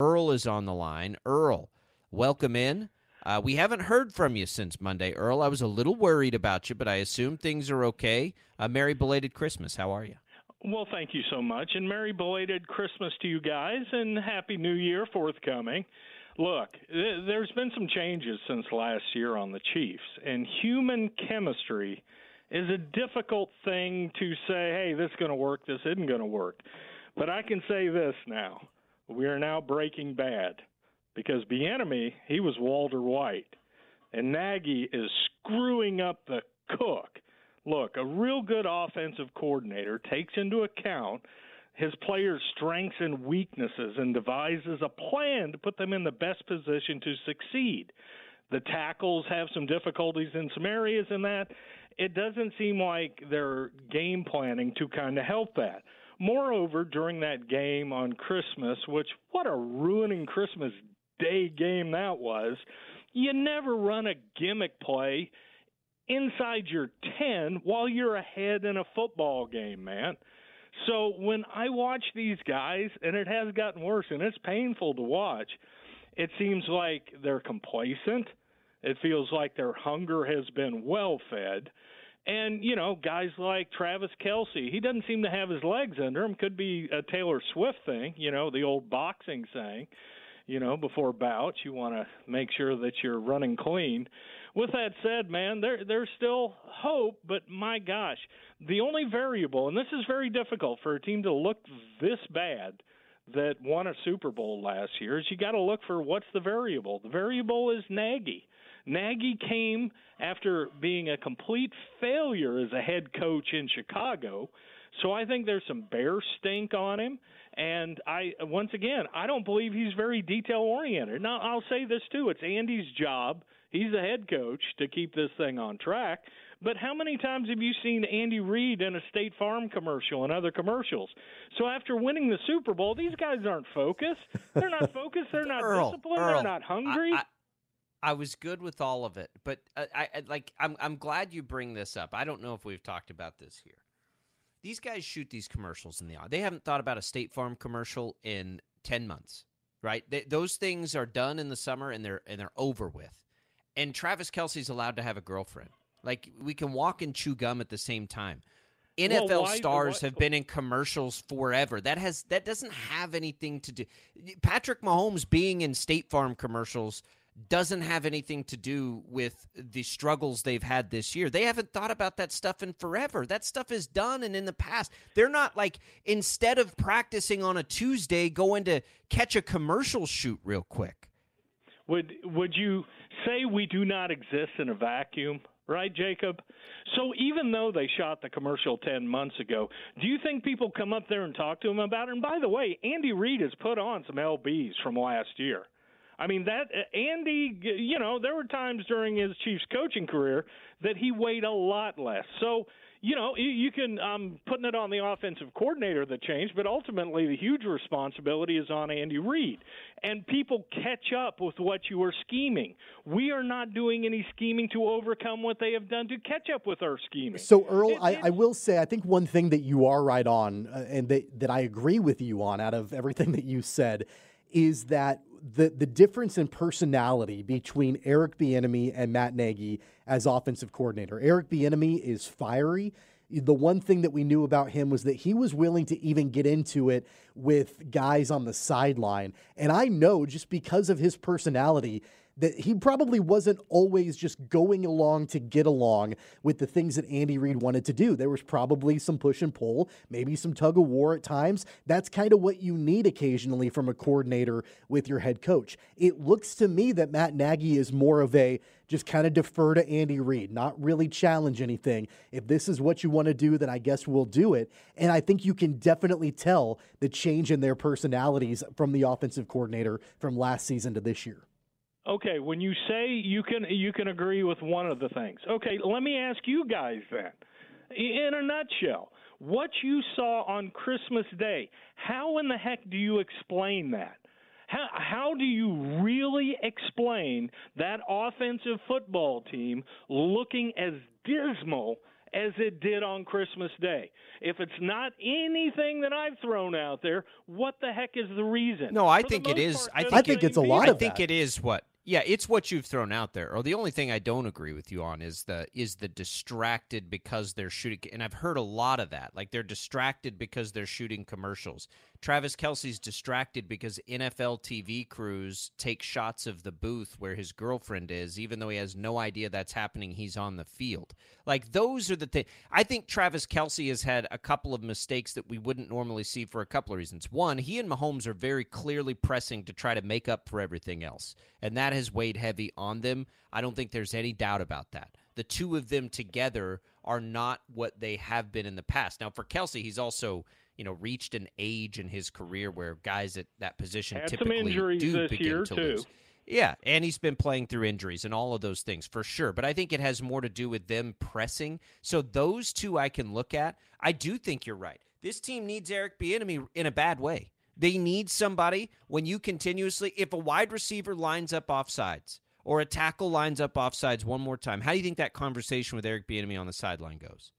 Earl is on the line. Earl, welcome in. Uh, we haven't heard from you since Monday, Earl. I was a little worried about you, but I assume things are okay. Uh, Merry belated Christmas. How are you? Well, thank you so much, and Merry belated Christmas to you guys, and Happy New Year forthcoming. Look, th- there's been some changes since last year on the Chiefs, and human chemistry is a difficult thing to say, hey, this is going to work, this isn't going to work. But I can say this now we are now breaking bad because Bieniemy he was Walter White, and Nagy is screwing up the cook. Look, a real good offensive coordinator takes into account his players' strengths and weaknesses and devises a plan to put them in the best position to succeed. The tackles have some difficulties in some areas in that. It doesn't seem like they're game planning to kind of help that. Moreover, during that game on Christmas, which what a ruining Christmas Day game that was, you never run a gimmick play inside your 10 while you're ahead in a football game, man. So when I watch these guys, and it has gotten worse, and it's painful to watch, it seems like they're complacent. It feels like their hunger has been well fed. And, you know, guys like Travis Kelce, he doesn't seem to have his legs under him. Could be a Taylor Swift thing, you know, the old boxing saying, you know, before bouts, you want to make sure that you're running clean. With that said, man, there there's still hope, but my gosh, the only variable, and this is very difficult for a team to look this bad that won a Super Bowl last year, is you got to look for what's the variable. The variable is Nagy. Nagy came after being a complete failure as a head coach in Chicago. So I think there's some bear stink on him. And I once again, I don't believe he's very detail oriented. Now I'll say this too: it's Andy's job. He's the head coach to keep this thing on track. But how many times have you seen Andy Reid in a State Farm commercial and other commercials? So after winning the Super Bowl, these guys aren't focused. They're not focused. They're not Earl, disciplined. Earl, they're not hungry. I, I, I was good with all of it, but uh, I, I like I'm I'm glad you bring this up. I don't know if we've talked about this here. These guys shoot these commercials in the eye. They haven't thought about a State Farm commercial in 10 months, right? They, those things are done in the summer and they're and they're over with. And Travis Kelce's allowed to have a girlfriend. Like we can walk and chew gum at the same time. NFL Well, why- stars why- have been in commercials forever. That has that doesn't have anything to do. Patrick Mahomes being in State Farm commercials doesn't have anything to do with the struggles they've had this year. They haven't thought about that stuff in forever. That stuff is done and in the past. They're not like instead of practicing on a Tuesday, going to catch a commercial shoot real quick. Would would you say we do not exist in a vacuum, right, Jacob? So even though they shot the commercial 10 months ago, do you think people come up there and talk to him about it? And by the way, Andy Reid has put on some LBs from last year. I mean that uh, Andy, you know, there were times during his Chiefs coaching career that he weighed a lot less. So, you know, you, can um putting it on the offensive coordinator that changed, but ultimately the huge responsibility is on Andy Reid. And people catch up with what you are scheming. We are not doing any scheming to overcome what they have done to catch up with our scheming. So Earl, It- I, I will say I think one thing that you are right on, uh, and that that I agree with you on, out of everything that you said, is that the the difference in personality between Eric Bieniemy and Matt Nagy as offensive coordinator. Eric Bieniemy is fiery. The one thing that we knew about him was that he was willing to even get into it with guys on the sideline. And I know just because of his personality that he probably wasn't always just going along to get along with the things that Andy Reid wanted to do. There was probably some push and pull, maybe some tug of war at times. That's kind of what you need occasionally from a coordinator with your head coach. It looks to me that Matt Nagy is more of a just kind of defer to Andy Reid, not really challenge anything. If this is what you want to do, then I guess we'll do it. And I think you can definitely tell the change in their personalities from the offensive coordinator from last season to this year. Okay, when you say you can you can agree with one of the things. Okay, let me ask you guys then. In a nutshell, what you saw on Christmas Day, how in the heck do you explain that? How how do you really explain that offensive football team looking as dismal as it did on Christmas Day. If it's not anything that I've thrown out there, what the heck is the reason? No, I For think it most is. part, I think, I think it's a same lot I think that. it is what. Yeah, it's what you've thrown out there. Or the only thing I don't agree with you on is the is the distracted because they're shooting. And I've heard a lot of that. Like they're distracted because they're shooting commercials. Travis Kelce's distracted because NFL TV crews take shots of the booth where his girlfriend is, even though he has no idea that's happening. He's on the field. Like those are the things. I think Travis Kelce has had a couple of mistakes that we wouldn't normally see for a couple of reasons. One, he and Mahomes are very clearly pressing to try to make up for everything else, and that has weighed heavy on them. I don't think there's any doubt about that. The two of them together are not what they have been in the past. Now, for Kelce, he's also you know reached an age in his career where guys at that position Had typically do begin to too. lose. Yeah, and he's been playing through injuries and all of those things for sure. But I think it has more to do with them pressing. So those two I can look at. I do think you're right. This team needs Eric Bieniemy in a bad way. They need somebody when you continuously, if a wide receiver lines up offsides or a tackle lines up offsides one more time, how do you think that conversation with Eric Bieniemy on the sideline goes?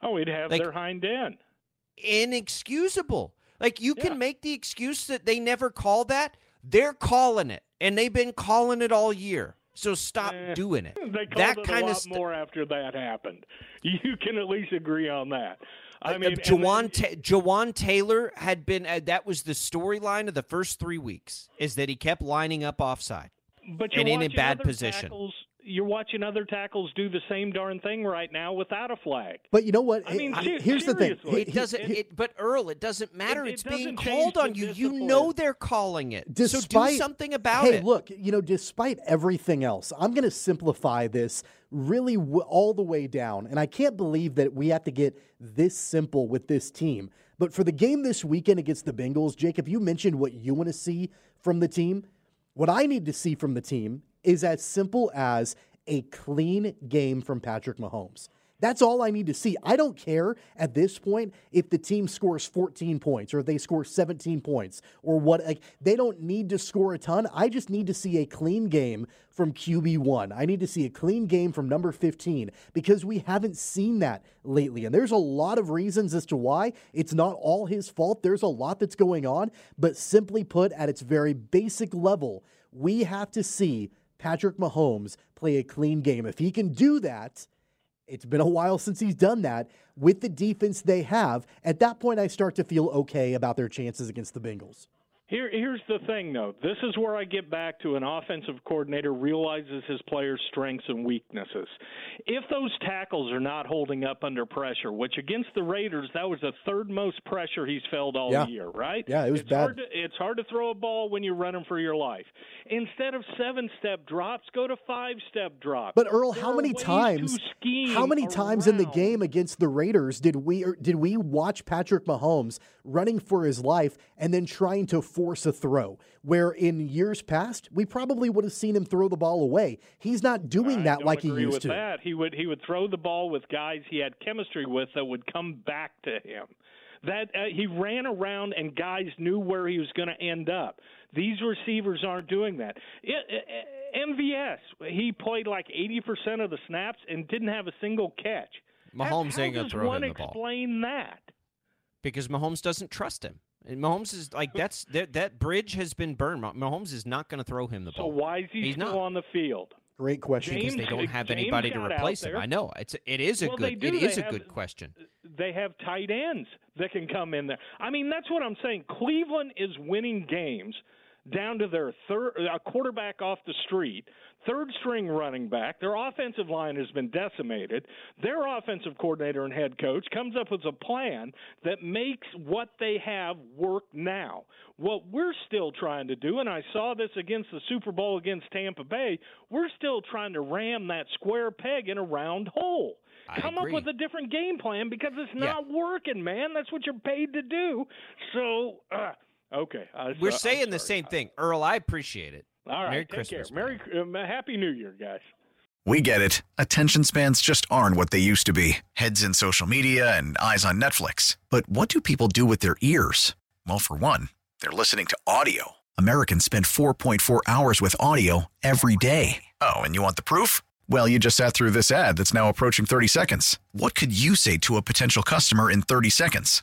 Oh, he'd have Like- their hind end. inexcusable. Like you can make the excuse that they never call that. They're calling it, and they've been calling it all year. So stop Eh, doing it. They called that it kind a of lot st- more after that happened. You can at least agree on that. I mean, Jawaan Ta- Jawaan Taylor had been uh, that was the storyline of the first three weeks is that he kept lining up offside. but and in a bad position. Tackles, you're watching other tackles do the same darn thing right now without a flag. But you know what? I mean, Hey, ser- here's the thing. seriously. It doesn't. It, but Earl, it doesn't matter. it it's being doesn't change called on the you. You know they're calling it. so do something about hey, it. Hey, look, you know, despite everything else, I'm going to simplify this really w- all the way down. And I can't believe that we have to get this simple with this team. But for the game this weekend against the Bengals, Jacob, you mentioned what you want to see from the team. What I need to see from the team is as simple as a clean game from Patrick Mahomes. That's all I need to see. I don't care at this point if the team scores 14 points or if they score 17 points or what. Like they don't need to score a ton. I just need to see a clean game from QB1. I need to see a clean game from number 15 because we haven't seen that lately. And there's a lot of reasons as to why. It's not all his fault. There's a lot that's going on. But simply put, at its very basic level, we have to see Patrick Mahomes play a clean game. If he can do that, it's been a while since he's done that with the defense they have. At that point, I start to feel okay about their chances against the Bengals. Here, here's the thing, though. This is where I get back to an offensive coordinator realizes his players' strengths and weaknesses. If those tackles are not holding up under pressure, which against the Raiders, that was the third most pressure he's felt all Yeah. year, right? Yeah, it was it's bad. Hard to, it's hard to throw a ball when you're running for your life. Instead of seven-step drops, go to five-step drops. But Earl, There how many times? How many times in the game against the Raiders did we or did we watch Patrick Mahomes running for his life and then trying to force a throw? Where in years past we probably would have seen him throw the ball away. He's not doing I that don't like he used with to. That he would he would throw the ball with guys he had chemistry with that would come back to him. That uh, he ran around and guys knew where he was going to end up. These receivers aren't doing that. It, uh, MVS he played like eighty percent of the snaps and didn't have a single catch. Mahomes how, ain't gonna throw him the ball. Explain that. because Mahomes doesn't trust him. And Mahomes is like that's that, that bridge has been burned. Mah- Mahomes is not going to throw him the ball. So why is he He's still not. on the field? Great question. because they don't have James anybody to replace him. I know it's it is a Well, good it is They a have- good question. they have tight ends that can come in there. I mean, that's what I'm saying. Cleveland is winning games down to their third a quarterback off the street, third string running back. Their offensive line has been decimated. Their offensive coordinator and head coach comes up with a plan that makes what they have work now. What we're still trying to do, and I saw this against the Super Bowl against Tampa Bay, we're still trying to ram that square peg in a round hole. I Come agree. up with a different game plan because it's not working, man. That's what you're paid to do. So, uh, okay. I- We're I'm saying the same thing. Earl, I appreciate it. All right. Merry take Christmas, care. Merry, um, Happy New Year, guys. We get it. Attention spans just aren't what they used to be heads in social media and eyes on Netflix. But what do people do with their ears? Well, for one, they're listening to audio. Americans spend 4.4 hours with audio every day. Oh, and you want the proof? Well, you just sat through this ad that's now approaching 30 seconds. What could you say to a potential customer in 30 seconds?